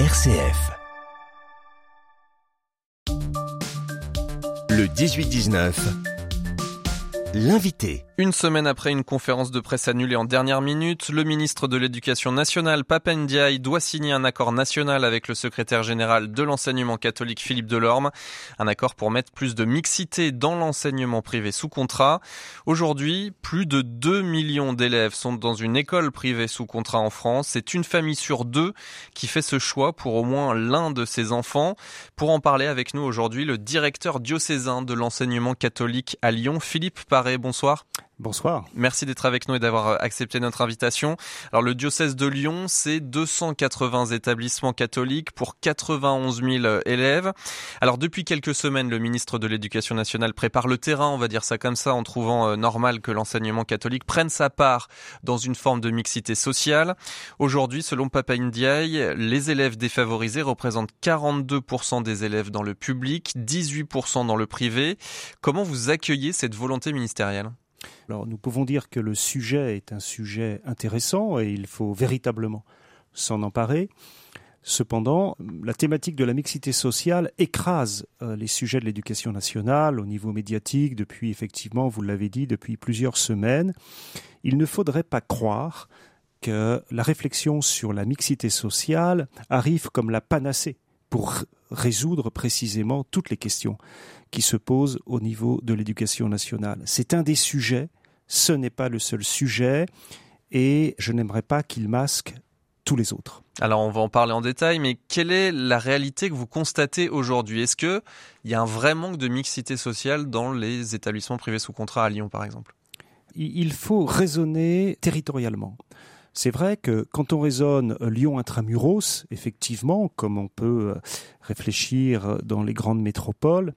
RCF. Le 18-19. L'invité. Une semaine après une conférence de presse annulée en dernière minute, le ministre de l'Éducation nationale, Papendiaï, doit signer un accord national avec le secrétaire général de l'enseignement catholique, Philippe Delorme. Un accord pour mettre plus de mixité dans l'enseignement privé sous contrat. Aujourd'hui, plus de 2 millions d'élèves sont dans une école privée sous contrat en France. C'est une famille sur deux qui fait ce choix pour au moins l'un de ses enfants. Pour en parler avec nous aujourd'hui, le directeur diocésain de l'enseignement catholique à Lyon, Philippe Bonsoir. Bonsoir. Merci d'être avec nous et d'avoir euh, accepté notre invitation. Alors le diocèse de Lyon, c'est 280 établissements catholiques pour 91 000 euh, élèves. Alors depuis quelques semaines, le ministre de l'Éducation nationale prépare le terrain, on va dire ça comme ça, en trouvant euh, normal que l'enseignement catholique prenne sa part dans une forme de mixité sociale. Aujourd'hui, selon Papa Ndiaye, les élèves défavorisés représentent 42% des élèves dans le public, 18% dans le privé. Comment vous accueillez cette volonté ministérielle? Alors nous pouvons dire que le sujet est un sujet intéressant et il faut véritablement s'en emparer. Cependant, la thématique de la mixité sociale écrase euh, les sujets de l'éducation nationale au niveau médiatique depuis, effectivement, vous l'avez dit, depuis plusieurs semaines. Il ne faudrait pas croire que la réflexion sur la mixité sociale arrive comme la panacée pour résoudre précisément toutes les questions qui se posent au niveau de l'éducation nationale. C'est un des sujets, ce n'est pas le seul sujet, et je n'aimerais pas qu'il masque tous les autres. Alors on va en parler en détail, mais quelle est la réalité que vous constatez aujourd'hui? Est-ce qu'il y a un vrai manque de mixité sociale dans les établissements privés sous contrat à Lyon par exemple? Il faut raisonner territorialement. C'est vrai que quand on raisonne Lyon intramuros, effectivement, comme on peut euh, réfléchir dans les grandes métropoles,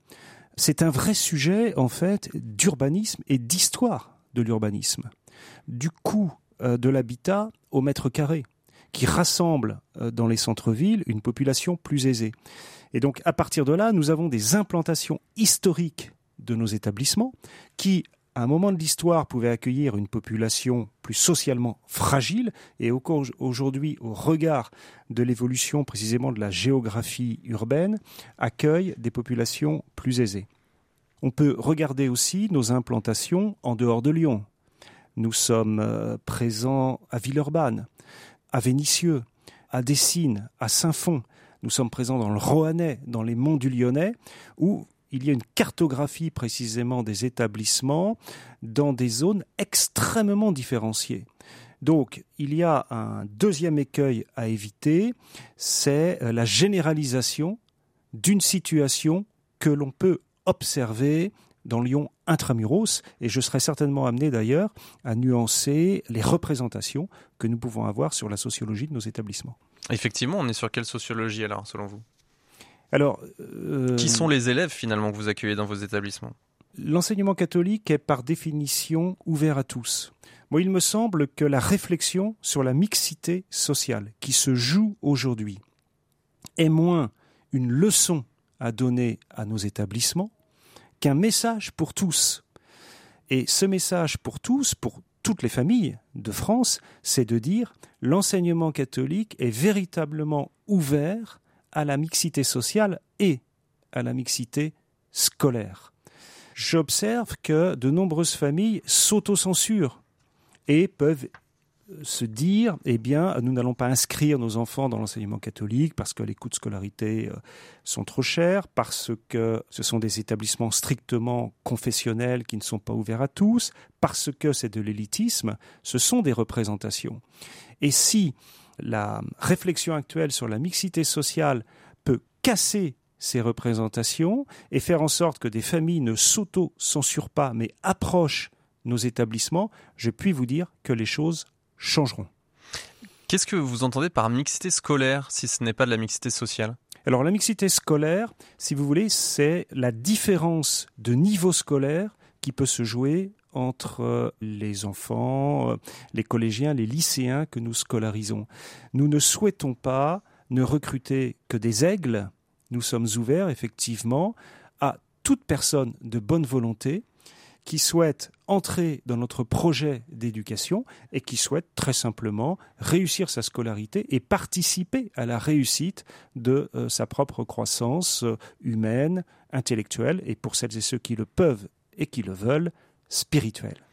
c'est un vrai sujet, en fait, d'urbanisme et d'histoire de l'urbanisme. Du coût euh, de l'habitat au mètre carré, qui rassemble euh, dans les centres-villes une population plus aisée. Et donc, à partir de là, nous avons des implantations historiques de nos établissements qui, à un moment de l'histoire, pouvait accueillir une population plus socialement fragile, et aujourd'hui, au regard de l'évolution précisément de la géographie urbaine, accueille des populations plus aisées. On peut regarder aussi nos implantations en dehors de Lyon. Nous sommes euh, présents à Villeurbanne, à Vénissieux, à Dessines, à Saint-Fond. Nous sommes présents dans le Roannais, dans les monts du Lyonnais, où il y a une cartographie précisément des établissements dans des zones extrêmement différenciées. Donc, il y a un deuxième écueil à éviter, c'est euh, la généralisation d'une situation que l'on peut observer dans Lyon intramuros, et je serai certainement amené d'ailleurs à nuancer les représentations que nous pouvons avoir sur la sociologie de nos établissements. Effectivement, on est sur quelle sociologie alors, selon vous? Alors, euh, qui sont les élèves finalement que vous accueillez dans vos établissements? L'enseignement catholique est par définition ouvert à tous. Moi, il me semble que la réflexion sur la mixité sociale qui se joue aujourd'hui est moins une leçon à donner à nos établissements qu'un message pour tous. Et ce message pour tous, pour toutes les familles de France, c'est de dire l'enseignement catholique est véritablement ouvert à la mixité sociale et à la mixité scolaire. J'observe que de nombreuses familles s'autocensurent et peuvent se dire, eh bien, nous n'allons pas inscrire nos enfants dans l'enseignement catholique parce que les coûts de scolarité euh, sont trop chers, parce que ce sont des établissements strictement confessionnels qui ne sont pas ouverts à tous, parce que c'est de l'élitisme, ce sont des représentations. Et si la réflexion actuelle sur la mixité sociale peut casser ces représentations et faire en sorte que des familles ne s'auto-censurent pas mais approchent nos établissements, je puis vous dire que les choses changeront. Qu'est-ce que vous entendez par mixité scolaire si ce n'est pas de la mixité sociale? Alors la mixité scolaire, si vous voulez, c'est la différence de niveau scolaire qui peut se jouer entre euh, les enfants, euh, les collégiens, les lycéens que nous scolarisons. Nous ne souhaitons pas ne recruter que des aigles. Nous sommes ouverts effectivement à toute personne de bonne volonté qui souhaitent entrer dans notre projet d'éducation et qui souhaitent très simplement réussir sa scolarité et participer à la réussite de euh, sa propre croissance euh, humaine, intellectuelle et pour celles et ceux qui le peuvent et qui le veulent, spirituelle.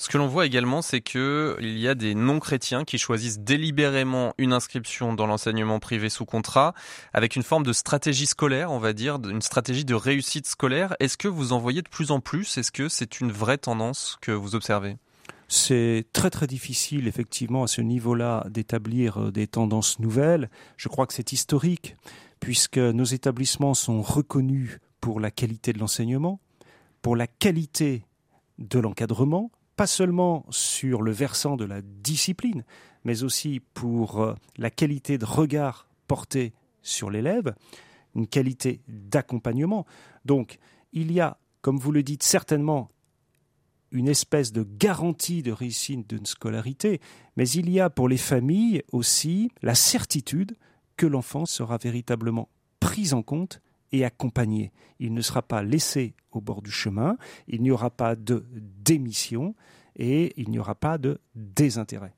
Ce que l'on voit également, c'est que il y a des non-chrétiens qui choisissent délibérément une inscription dans l'enseignement privé sous contrat avec une forme de stratégie scolaire, on va dire, une stratégie de réussite scolaire. Est-ce que vous en voyez de plus en plus? Est-ce que c'est une vraie tendance que vous observez? C'est très très difficile effectivement à ce niveau-là d'établir euh, des tendances nouvelles. Je crois que c'est historique puisque nos établissements sont reconnus pour la qualité de l'enseignement, pour la qualité de l'encadrement, pas seulement sur le versant de la discipline, mais aussi pour euh, la qualité de regard porté sur l'élève, une qualité d'accompagnement. Donc, il y a, comme vous le dites, certainement une espèce de garantie de réussite d'une scolarité, mais il y a pour les familles aussi la certitude que l'enfant sera véritablement pris en compte et accompagné. Il ne sera pas laissé au bord du chemin, il n'y aura pas de démission et il n'y aura pas de désintérêt.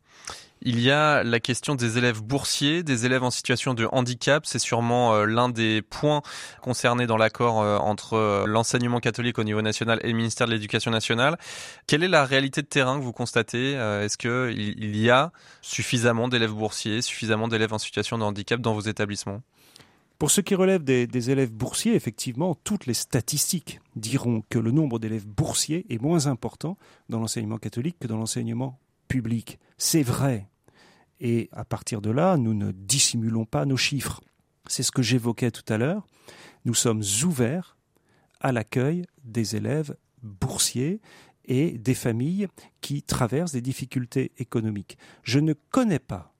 Il y a la question des élèves boursiers, des élèves en situation de handicap. C'est sûrement euh, l'un des points concernés dans l'accord euh, entre euh, l'enseignement catholique au niveau national et le ministère de l'Éducation nationale. Quelle est la réalité de terrain que vous constatez Est-ce qu'il y a suffisamment d'élèves boursiers, suffisamment d'élèves en situation de handicap dans vos établissements? Pour ce qui relève des, élèves boursiers, effectivement, toutes les statistiques diront que le nombre d'élèves boursiers est moins important dans l'enseignement catholique que dans l'enseignement public. C'est vrai. Et à partir de là, nous ne dissimulons pas nos chiffres. C'est ce que j'évoquais tout à l'heure. Nous sommes ouverts à l'accueil des élèves boursiers et des familles qui traversent des difficultés économiques. Je ne connais pas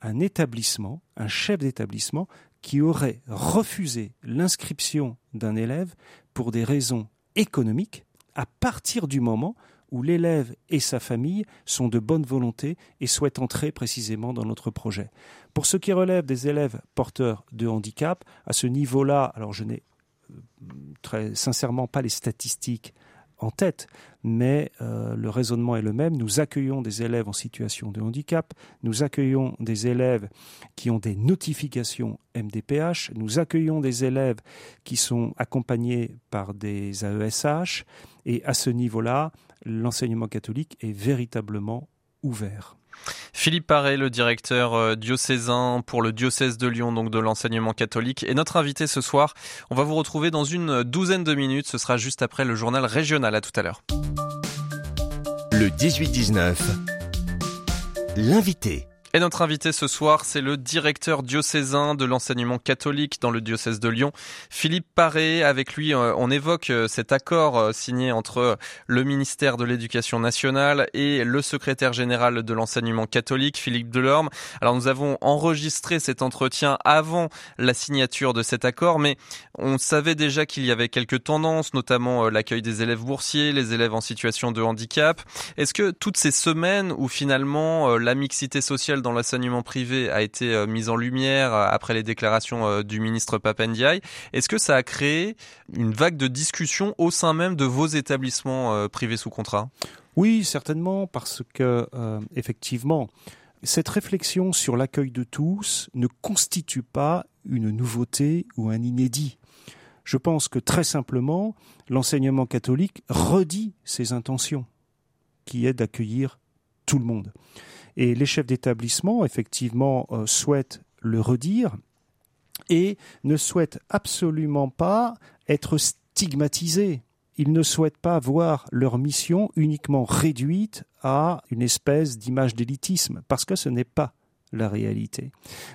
un établissement, un chef d'établissement qui aurait refusé l'inscription d'un élève pour des raisons économiques à partir du moment où l'élève et sa famille sont de bonne volonté et souhaitent entrer précisément dans notre projet. Pour ce qui relève des élèves porteurs de handicap, à ce niveau-là, alors je n'ai euh, très sincèrement pas les statistiques en tête, mais euh, le raisonnement est le même. Nous accueillons des élèves en situation de handicap, nous accueillons des élèves qui ont des notifications MDPH, nous accueillons des élèves qui sont accompagnés par des AESH, et à ce niveau-là, l'enseignement catholique est véritablement ouvert. Philippe Paré, le directeur euh, diocésain pour le diocèse de Lyon, donc de l'enseignement catholique, est notre invité ce soir. On va vous retrouver dans une douzaine de minutes. Ce sera juste après le journal régional. À tout à l'heure. Le 18-19. L'invité. Et notre invité ce soir, c'est le directeur diocésain de l'enseignement catholique dans le diocèse de Lyon, Philippe Paré. Avec lui, euh, on évoque euh, cet accord euh, signé entre le ministère de l'Éducation nationale et le secrétaire général de l'enseignement catholique, Philippe Delorme. Alors nous avons enregistré cet entretien avant la signature de cet accord, mais on savait déjà qu'il y avait quelques tendances, notamment l'accueil des élèves boursiers, les élèves en situation de handicap. Est-ce que toutes ces semaines où finalement la mixité sociale dans l'enseignement privé a été euh, mise en lumière euh, après les déclarations euh, du ministre Papendiaï. Est-ce que ça a créé une vague de discussion au sein même de vos établissements privés sous contrat? Oui, certainement, parce que effectivement, cette réflexion sur l'accueil de tous ne constitue pas une nouveauté ou un inédit. Je pense que très simplement, l'enseignement catholique redit ses intentions, qui est d'accueillir tout le monde. Et les chefs d'établissement, effectivement, euh, souhaitent le redire et ne souhaitent absolument pas être stigmatisés. Ils ne souhaitent pas voir leur mission uniquement réduite à une espèce d'image d'élitisme, parce que ce n'est pas la réalité.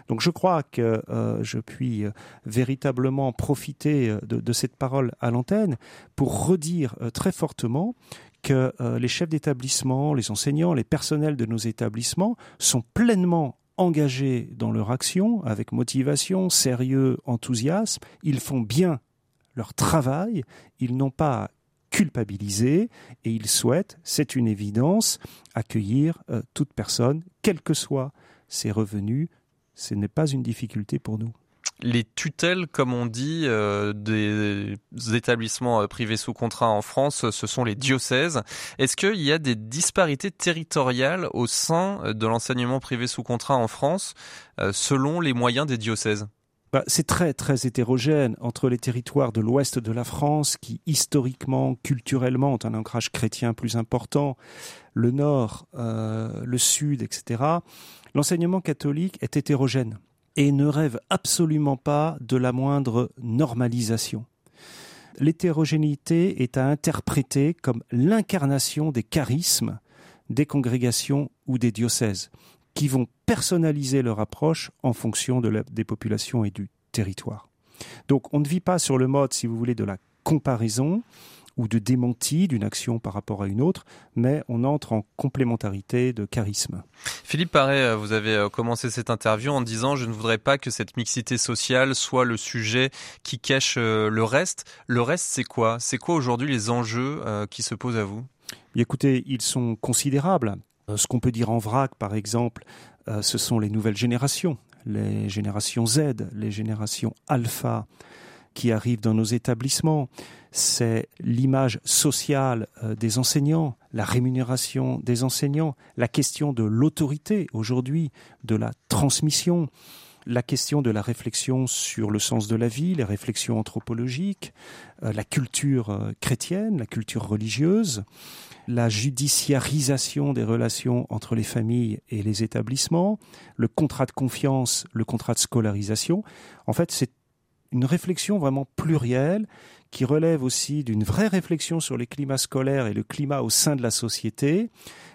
Donc je crois que euh, je puis euh, véritablement profiter de, de, cette parole à l'antenne pour redire très fortement que euh, les chefs d'établissement, les enseignants, les personnels de nos établissements sont pleinement engagés dans leur action avec motivation, sérieux, enthousiasme. Ils font bien leur travail, ils n'ont pas culpabilisé et ils souhaitent, c'est une évidence, accueillir euh, toute personne, quels que soient ses revenus. Ce n'est pas une difficulté pour nous. Les tutelles, comme on dit, euh, des établissements euh, privés sous contrat en France, ce sont les diocèses. Est-ce qu'il y a des disparités territoriales au sein de l'enseignement privé sous contrat en France selon les moyens des diocèses? Bah, c'est très très hétérogène entre les territoires de l'ouest de la France qui historiquement, culturellement ont un ancrage chrétien plus important, le nord, euh, le sud, etc. L'enseignement catholique est hétérogène et ne rêve absolument pas de la moindre normalisation. L'hétérogénéité est à interpréter comme l'incarnation des charismes des congrégations ou des diocèses qui vont personnaliser leur approche en fonction de des populations et du territoire. Donc on ne vit pas sur le mode, si vous voulez, de la comparaison ou de démenti d'une action par rapport à une autre, mais on entre en complémentarité de charisme. Philippe Paré, euh, vous avez euh, commencé cette interview en disant je ne voudrais pas que cette mixité sociale soit le sujet qui cache euh, le reste. Le reste, c'est quoi? C'est quoi aujourd'hui les enjeux qui se posent à vous? Écoutez, ils sont considérables. Ce qu'on peut dire en vrac, par exemple, ce sont les nouvelles générations, les générations Z, les générations alpha qui arrivent dans nos établissements. C'est l'image sociale euh, des enseignants, la rémunération des enseignants, la question de l'autorité aujourd'hui, de la transmission, la question de la réflexion sur le sens de la vie, les réflexions anthropologiques, la culture chrétienne, la culture religieuse, la judiciarisation des relations entre les familles et les établissements, le contrat de confiance, le contrat de scolarisation. En fait, c'est une réflexion vraiment plurielle qui relève aussi d'une vraie réflexion sur les climats scolaires et le climat au sein de la société.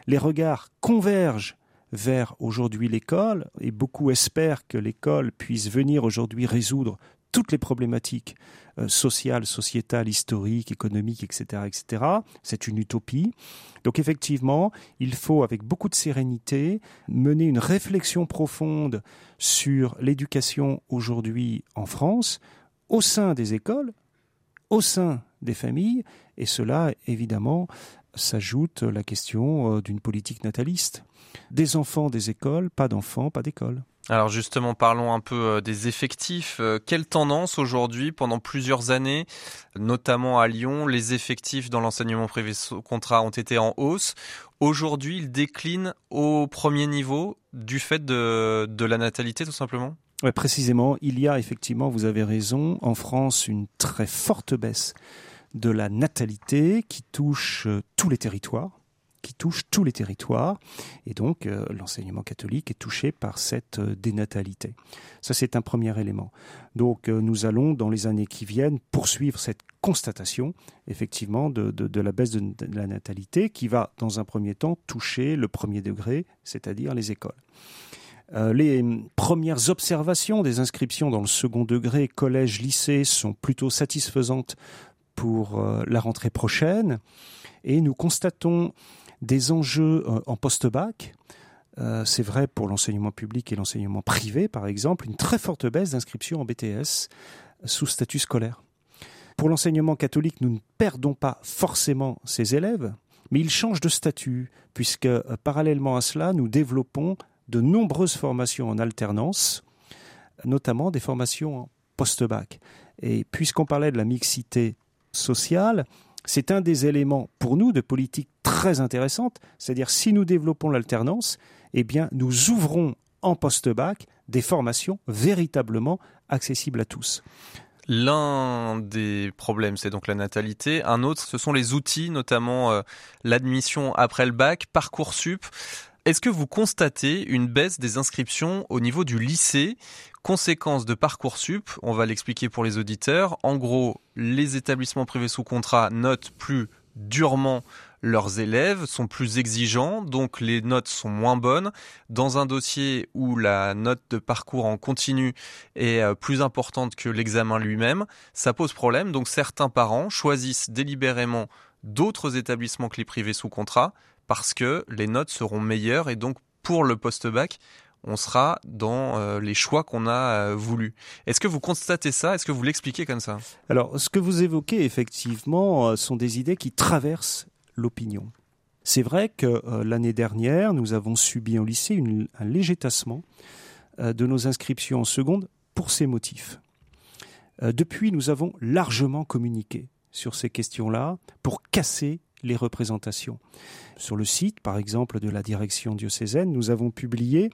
Les regards convergent vers aujourd'hui l'école et beaucoup espèrent que l'école puisse venir aujourd'hui résoudre toutes les problématiques euh, sociales, sociétales, historiques, économiques, etc., etc. C'est une utopie. Donc effectivement, il faut, avec beaucoup de sérénité, mener une réflexion profonde sur l'éducation aujourd'hui en France, au sein des écoles, au sein des familles, et cela, évidemment, s'ajoute la question euh, d'une politique nataliste. Des enfants, des écoles, pas d'enfants, pas d'école. Alors justement, parlons un peu euh, des effectifs. Euh, quelle tendance aujourd'hui, pendant plusieurs années, notamment à Lyon, les effectifs dans l'enseignement privé sous contrat ont été en hausse. Aujourd'hui, ils déclinent au premier niveau du fait de, de la natalité, tout simplement? Oui, précisément. Il y a effectivement, vous avez raison, en France, une très forte baisse de la natalité qui touche euh, tous les territoires qui touche tous les territoires. Et donc, euh, l'enseignement catholique est touché par cette euh, dénatalité. Ça, c'est un premier élément. Donc, euh, nous allons, dans les années qui viennent, poursuivre cette constatation, effectivement, de, de, la baisse de, la natalité qui va, dans un premier temps, toucher le premier degré, c'est-à-dire les écoles. les premières observations des inscriptions dans le second degré, collège, lycée, sont plutôt satisfaisantes pour la rentrée prochaine. Et nous constatons des enjeux euh, en post-bac. Euh, c'est vrai pour l'enseignement public et l'enseignement privé, par exemple, une très forte baisse d'inscription en BTS sous statut scolaire. Pour l'enseignement catholique, nous ne perdons pas forcément ces élèves, mais ils changent de statut, puisque euh, parallèlement à cela, nous développons de nombreuses formations en alternance, notamment des formations en post-bac. Et puisqu'on parlait de la mixité sociale, c'est un des éléments pour nous de politique très intéressante, c'est-à-dire si nous développons l'alternance, eh bien nous ouvrons en post-bac des formations véritablement accessibles à tous. L'un des problèmes, c'est donc la natalité. Un autre, ce sont les outils, notamment euh, l'admission après le bac, Parcoursup. Est-ce que vous constatez une baisse des inscriptions au niveau du lycée? Conséquence de Parcoursup, on va l'expliquer pour les auditeurs. En gros, les établissements privés sous contrat notent plus durement leurs élèves, sont plus exigeants, donc les notes sont moins bonnes. Dans un dossier où la note de parcours en continu est euh, plus importante que l'examen lui-même, ça pose problème. Donc certains parents choisissent délibérément d'autres établissements les privés sous contrat parce que les notes seront meilleures et donc pour le post-bac, on sera dans euh, les choix qu'on a euh, voulu. Est-ce que vous constatez ça? Est-ce que vous l'expliquez comme ça? Alors, ce que vous évoquez, effectivement, euh, sont des idées qui traversent l'opinion. C'est vrai que l'année dernière, nous avons subi au lycée un léger tassement de nos inscriptions en seconde pour ces motifs. Depuis, nous avons largement communiqué sur ces questions-là pour casser les représentations. Sur le site, par exemple, de la direction diocésaine, nous avons publié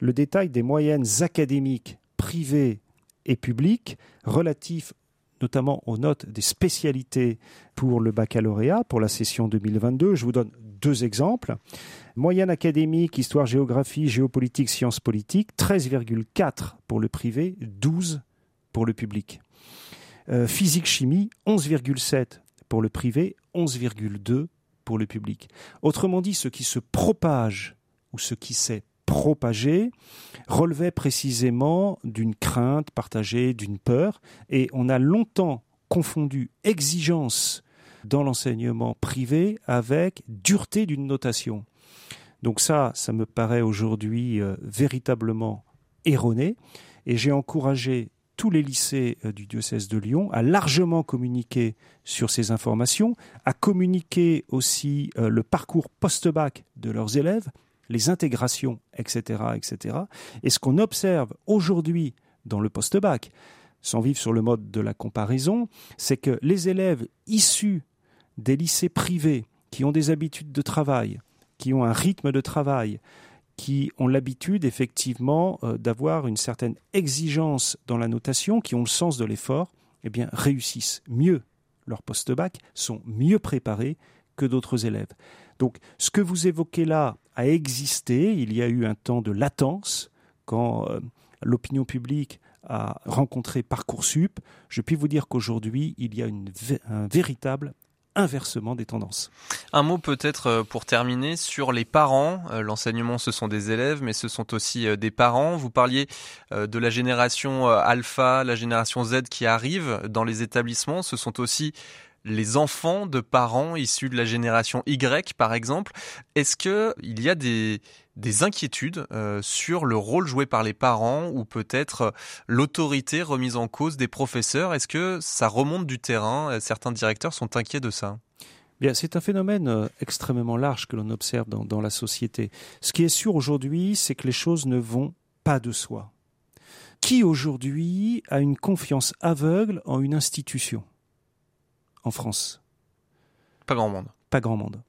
le détail des moyennes académiques privées et publiques relatifs notamment aux notes des spécialités pour le baccalauréat, pour la session 2022. Je vous donne deux exemples. Moyenne académique, histoire, géographie, géopolitique, sciences politiques, 13,4 pour le privé, 12 pour le public. Euh, physique, chimie, 11,7 pour le privé, 11,2 pour le public. Autrement dit, ce qui se propage ou ce qui s'est propagé relevait précisément d'une crainte partagée, d'une peur, et on a longtemps confondu exigence dans l'enseignement privé avec dureté d'une notation. Donc ça, ça me paraît aujourd'hui euh, véritablement erroné, et j'ai encouragé tous les lycées euh, du diocèse de Lyon à largement communiquer sur ces informations, à communiquer aussi euh, le parcours post-bac de leurs élèves, les intégrations, etc. etc. Et ce qu'on observe aujourd'hui dans le post-bac, sans vivre sur le mode de la comparaison, c'est que les élèves issus des lycées privés qui ont des habitudes de travail, qui ont un rythme de travail, qui ont l'habitude effectivement euh, d'avoir une certaine exigence dans la notation, qui ont le sens de l'effort, eh bien réussissent mieux leur post-bac, sont mieux préparés que d'autres élèves. Donc ce que vous évoquez là a existé, il y a eu un temps de latence quand euh, l'opinion publique a rencontré Parcoursup. Je puis vous dire qu'aujourd'hui, il y a une, un véritable inversement des tendances. Un mot peut-être euh, pour terminer sur les parents. Euh, l'enseignement, ce sont des élèves, mais ce sont aussi euh, des parents. Vous parliez de la génération alpha, la génération Z qui arrive dans les établissements. Ce sont aussi les enfants de parents issus de la génération Y, par exemple. Est-ce qu'il y a des, des inquiétudes euh, sur le rôle joué par les parents ou peut-être euh, l'autorité remise en cause des professeurs? Est-ce que ça remonte du terrain? Euh, Certains directeurs sont inquiets de ça. Bien, c'est un phénomène extrêmement large que l'on observe dans la société. Ce qui est sûr aujourd'hui, c'est que les choses ne vont pas de soi. Qui aujourd'hui a une confiance aveugle en une institution? En France Pas grand monde. Pas grand monde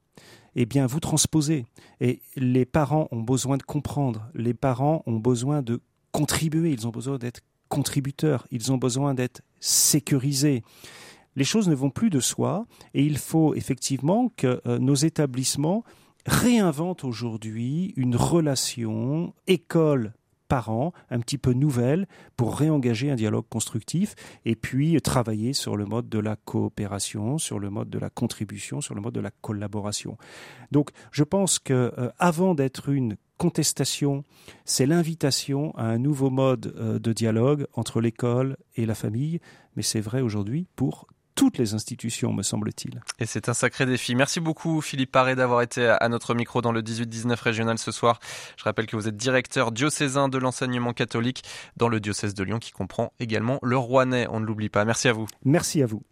eh bien, vous transposez. Et les parents ont besoin de comprendre. Les parents ont besoin de contribuer. Ils ont besoin d'être contributeurs. Ils ont besoin d'être sécurisés. Les choses ne vont plus de soi et il faut effectivement que euh, nos établissements réinventent aujourd'hui une relation école parents, un petit peu nouvelle, pour réengager un dialogue constructif et puis travailler sur le mode de la coopération, sur le mode de la contribution, sur le mode de la collaboration. Donc, je pense que euh, avant d'être une contestation, c'est l'invitation à un nouveau mode euh, de dialogue entre l'école et la famille, mais c'est vrai aujourd'hui pour toutes les institutions, me semble-t-il. Et c'est un sacré défi. Merci beaucoup, Philippe Paré, d'avoir été à notre micro dans le 18-19 régional ce soir. Je rappelle que vous êtes directeur diocésain de l'enseignement catholique dans le diocèse de Lyon qui comprend également le Rouennais. On ne l'oublie pas. Merci à vous. Merci à vous.